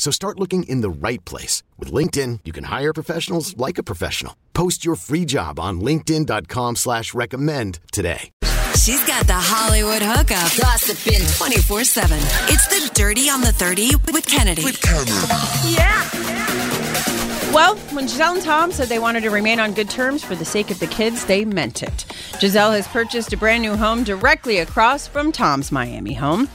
So start looking in the right place. With LinkedIn, you can hire professionals like a professional. Post your free job on linkedin.com slash recommend today. She's got the Hollywood hookup. Gossiping 24 7. It's the Dirty on the 30 with Kennedy. With Well, when Gisele and Tom said they wanted to remain on good terms for the sake of the kids, they meant it. Gisele has purchased a brand new home directly across from Tom's Miami home,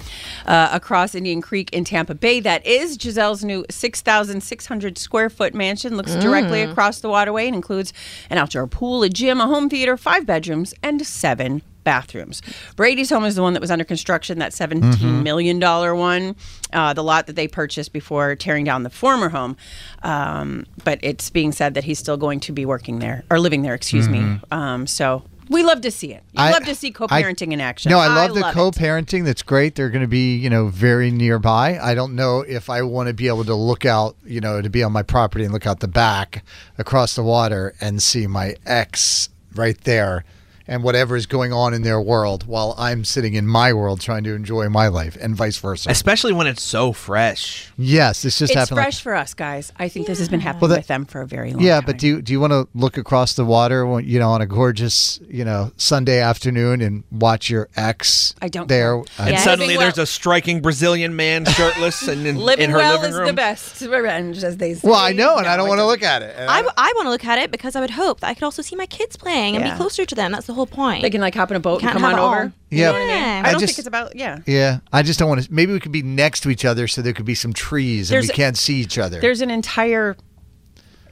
uh, across Indian Creek in Tampa Bay. That is Gisele's new 6,600 square foot mansion. Looks directly across the waterway and includes an outdoor pool, a gym, a home theater, five bedrooms, and seven bathrooms. Brady's home is the one that was under construction, that $17 million one, uh, the lot that they purchased before tearing down the former home. Um, but it's being said that he's still going to be working there or living there, excuse me. Um, so we love to see it. We I- love to see co parenting in action. No, I love the it. co-parenting. That's great. They're going to be, you know, very nearby. I don't know if I want to be able to look out, you know, to be on my property and look out the back across the water and see my ex right there and whatever is going on in their world while I'm sitting in my world trying to enjoy my life and vice versa. Especially when it's so fresh. yes, this just It's happened. fresh Like, for us, guys. I think this has been happening Well, that- with them for a very long yeah, time. Yeah, but do you, do you want to look across the water, when, you know, on a gorgeous, you know, Sunday afternoon and watch your ex I don't there? care. Uh, And Yeah. suddenly Living there's a striking Brazilian man shirtless and in, Living in her well living is the best revenge, as they say. well, I know, and I don't want to look at it. I, I- I want to look at it because I would hope that I could also see my kids playing and Yeah. be closer to them. That's the whole point. They can like hop in a boat and Can't come have on it all. over. You Yeah. know what I mean? Yeah. I I don't just- think it's about yeah. Yeah, I just don't want to. Maybe we could be next to each other so there could be some trees and There's we can't see each other. There's an entire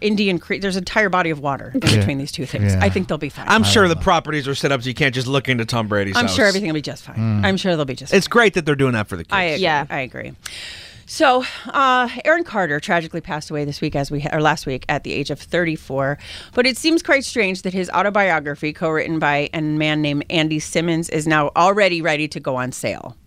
Indian Creek. There's an entire body of water in between these two things. Yeah. I think they'll be fine. I'm sure the properties are set up so you can't just look into Tom Brady's I'm house. sure everything will be just fine. Mm. I'm sure they'll be just. Fine. It's great that they're doing that for the kids. I agree. Yeah. I agree. So, uh, Aaron Carter tragically passed away this week, as we or last week, at the age of 34. But it seems quite strange that his autobiography, co-written by a man named Andy Simmons, is now already ready to go on sale.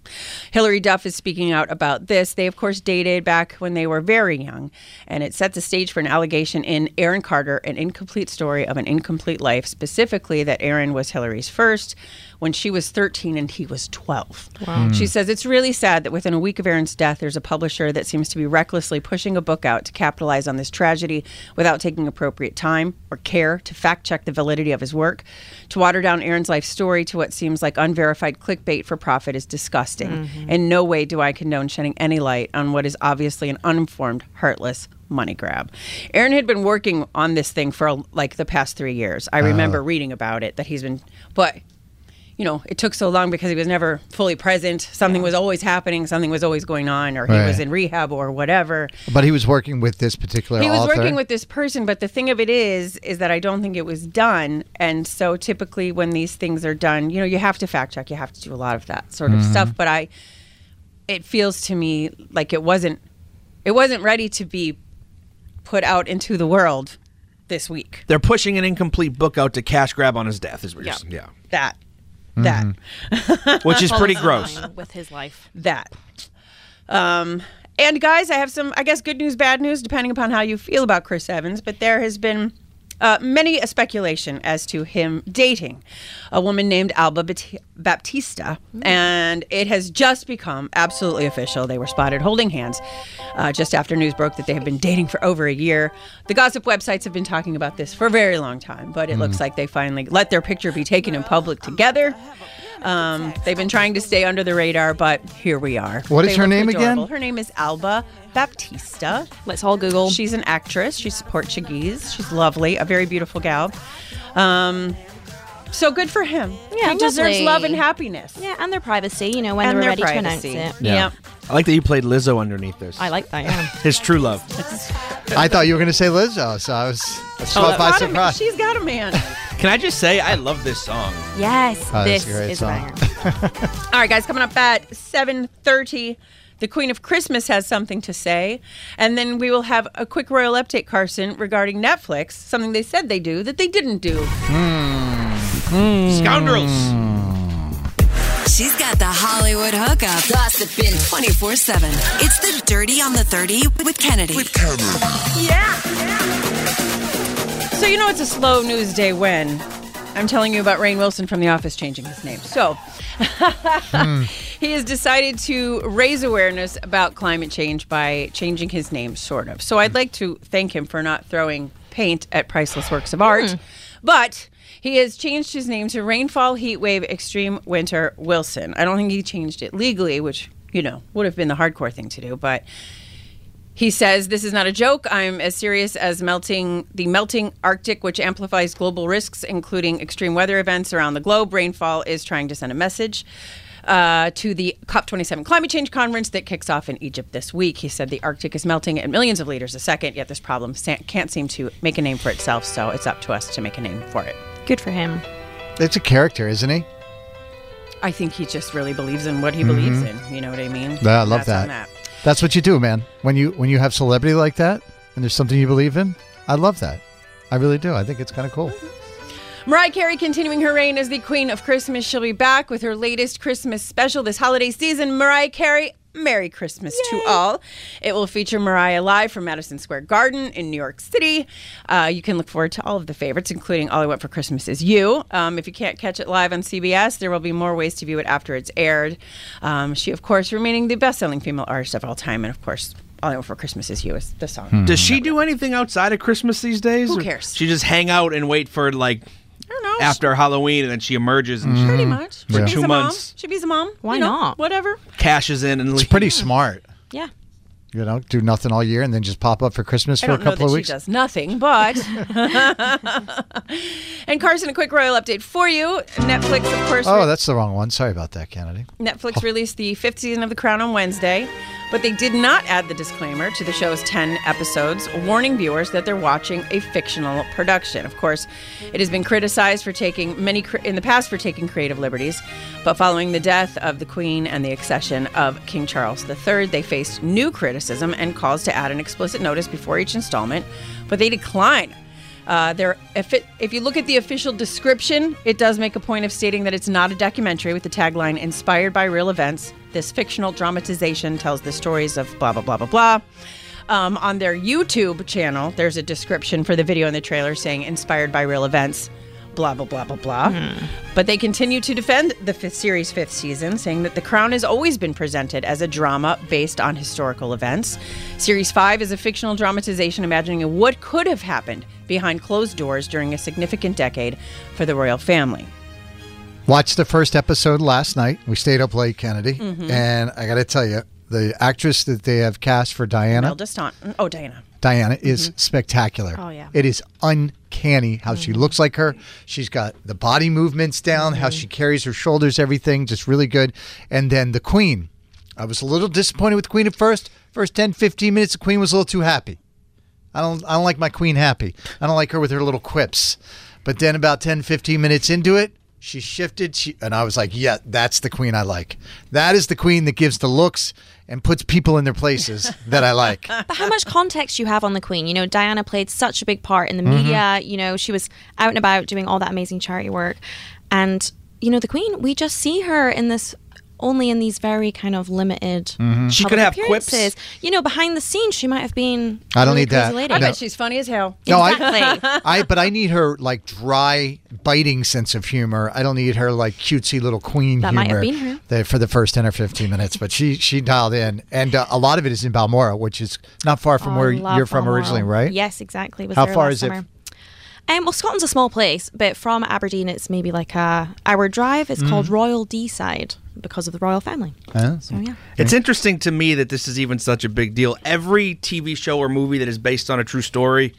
Hilary Duff is speaking out about this. They, of course, dated back when they were very young, and it set the stage for an allegation in Aaron Carter, an incomplete story of an incomplete life, specifically that Aaron was Hilary's first when she was 13 and he was 12. Hmm. She says it's really sad that within a week of Aaron's death, there's a publisher that seems to be recklessly pushing a book out to capitalize on this tragedy without taking appropriate time or care to fact check the validity of his work. To water down Aaron's life story to what seems like unverified clickbait for profit is disgusting. In mm-hmm. no way do I condone shedding any light on what is obviously an uninformed, heartless money grab. Aaron had been working on this thing for like the past three years. I uh-huh. remember reading about it that he's been, but you know, it took so long because he was never fully present. Something was always happening. Something was always going on, or he was in rehab or whatever. but he was working with this particular He was author. working with this person, but the thing of it is, is that I don't think it was done. And so typically when these things are done, you know, you have to fact check. You have to do a lot of that sort of stuff. Mm-hmm. But I, it feels to me like it wasn't, it wasn't ready to be put out into the world this week. They're pushing an incomplete book out to cash grab on his death. Is what you're Yeah. saying. Yeah. That, that. Which is pretty gross. with his life. that. Um, and guys, I have some, I guess, good news, bad news, depending upon how you feel about Chris Evans. But there has been uh, many a speculation as to him dating a woman named Alba Bat- Baptista, and it has just become absolutely official. They were spotted holding hands uh, just after news broke that they have been dating for over a year. The gossip websites have been talking about this for a very long time, but it looks like they finally let their picture be taken in public together. Um, they've been trying to stay under the radar, but here we are. What is They her look name again? Her name is Alba Baptista. Let's all Google. She's an actress. She's Portuguese. She's lovely, a very beautiful gal. Um, so good for him. Yeah, he deserves lovely. love and happiness. yeah, and their privacy. You know when and they their were ready privacy. to announce it. Yeah. I like that you played Lizzo underneath this. I like that. Yeah. his true love. I thought you were going to say Lizzo, so I was caught by Got a man. surprise. She's got a man. Can I just say I love this song? yes, Oh, this a great is song. a. All right, guys, coming up at 7.30, the Queen of Christmas has something to say. And then we will have a quick royal update, Carson, regarding Netflix, something they said they do that they didn't do. Hmm. Hmm. Scoundrels. She's got the Hollywood hookup, gossiping 24 7. It's the Dirty on the 30 with Kennedy. With Kerber. Yeah. So, you know, it's a slow news day when I'm telling you about Rainn Wilson from The Office changing his name. So, hmm. he has decided to raise awareness about climate change by changing his name, sort of. So, I'd hmm. like to thank him for not throwing paint at priceless works of art. Hmm. But he has changed his name to Rainfall Heat Wave Extreme Winter Wilson. I don't think he changed it legally, which, you know, would have been the hardcore thing to do, but he says, This is not a joke. I'm as serious as melting the melting Arctic, which amplifies global risks, including extreme weather events around the globe. Rainfall is trying to send a message. Uh, to the COP27 climate change conference that kicks off in Egypt this week. He said the Arctic is melting at millions of liters a second, yet this problem sa- can't seem to make a name for itself, so it's up to us to make a name for it. Good for him. It's a character, isn't he? I think he just really believes in what he believes in. You know what I mean? Yeah, I love That's on that. That's what you do, man. When you when you have celebrity like that and there's something you believe in, I love that. I really do. I think it's kind of cool. Mariah Carey continuing her reign as the Queen of Christmas. She'll be back with her latest Christmas special this holiday season. Mariah Carey, Merry Christmas to all. It will feature Mariah live from Madison Square Garden in New York City. Uh, you can look forward to all of the favorites, including All I Want for Christmas Is You. Um, if you can't catch it live on CBS, there will be more ways to view it after it's aired. Um, she, of course, remaining the best selling female artist of all time. And, of course, All I Want for Christmas Is You is the song. Does she do anything outside of Christmas these days? Who cares? She just hang out and wait for like I don't know. after Halloween, and then she emerges and Pretty mm-hmm. much. She For be's two a months. Mom. She be's a mom. Why you know, not? Whatever. she cashes in and It's leaves. pretty smart. Yeah. You know, do nothing all year and then just pop up for Christmas I for a don't know couple that of she weeks. does nothing, but. and Carson, a quick royal update for you. Netflix, of course. Oh, that's the wrong one. Sorry about that, Kennedy. Netflix oh. released the fifth season of The Crown on Wednesday, but they did not add the disclaimer to the show's 10 episodes, warning viewers that they're watching a fictional production. Of course, it has been criticized for taking many in the past for taking creative liberties, but following the death of the Queen and the accession of King Charles III, they faced new criticism and calls to add an explicit notice before each installment, but they declined. Uh, there, if it, if you look at the official description, it does make a point of stating that it's not a documentary with the tagline "inspired by real events." This fictional dramatization tells the stories of blah blah blah blah blah. Um, on their YouTube channel, there's a description for the video and the trailer saying "inspired by real events." Blah blah blah blah blah. But they continue to defend the fifth series' fifth season, saying that The Crown has always been presented as a drama based on historical events. Series five is a fictional dramatization imagining what could have happened behind closed doors during a significant decade for the royal family. Watched the first episode last night. We stayed up late, Kennedy, Mm-hmm. and I got to tell you, the actress that they have cast for Diana, Imelda Staunton. Mm, oh, Diana. Diana is mm-hmm. spectacular. Oh, yeah. It is uncanny how she mm-hmm. looks like her. She's got the body movements down, how mm-hmm. she carries her shoulders, everything, just really good. And then the Queen. I was a little disappointed with the Queen at first. First 10, 15 minutes, the Queen was a little too happy. I don't I don't like my Queen happy. I don't like her with her little quips. But then about 10, 15 minutes into it, she shifted. She, and I was like, yeah, that's the Queen I like. That is the Queen that gives the looks and puts people in their places that I like. But how much context you have on the Queen? You know, Diana played such a big part in the mm-hmm. media. You know, she was out and about doing all that amazing charity work. And, you know, the Queen, we just see her in this only in these very kind of limited. She could have quips. You know, behind the scenes, she might have been. I don't really need that. Lady. I No. bet she's funny as hell. No, I, Exactly. I, but I need her like dry, biting sense of humor. I don't need her like cutesy little queen That humor might have been her. that- for the first ten or fifteen minutes. But she she dialed in, and uh, a lot of it is in Balmoral, which is not far from Oh, where you're from Balmoral. originally, right? Yes, exactly. Was How far last is it? summer. Um, well, Scotland's a small place, but from Aberdeen, it's maybe like a hour drive. It's Mm. called Royal Deeside because of the royal family. Huh? So yeah, It's interesting to me that this is even such a big deal. Every TV show or movie that is based on a true story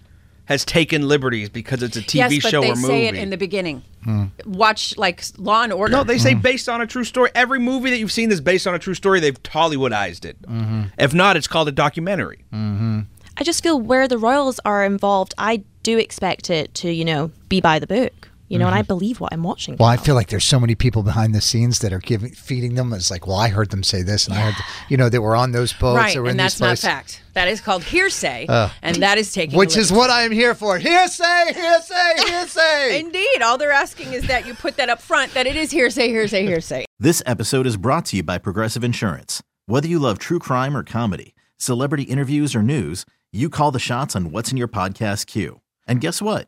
has taken liberties because it's a TV yes, but show they or movie. say it in the beginning. Hmm. Watch like Law and Order. no, they say hmm. based on a true story. Every movie that you've seen that's based on a true story, they've Hollywoodized it. Mm-hmm. If not, it's called a documentary. Mm-hmm. I just feel where the royals are involved, I do expect it to, you know, be by the book. You know, and I believe what I'm watching. Mm-hmm. Well, I feel like there's so many people behind the scenes that are giving, feeding them. It's like, well, I heard them say this, and I heard, you know, they were on those boats. right, they were in and that's not places. fact. That is called hearsay, and that is taking. Which a is what I am here for. Hearsay, hearsay, hearsay. Indeed, all they're asking is that you put that up front. That it is hearsay, hearsay, hearsay. This episode is brought to you by Progressive Insurance. Whether you love true crime or comedy, celebrity interviews or news, you call the shots on what's in your podcast queue. And guess what?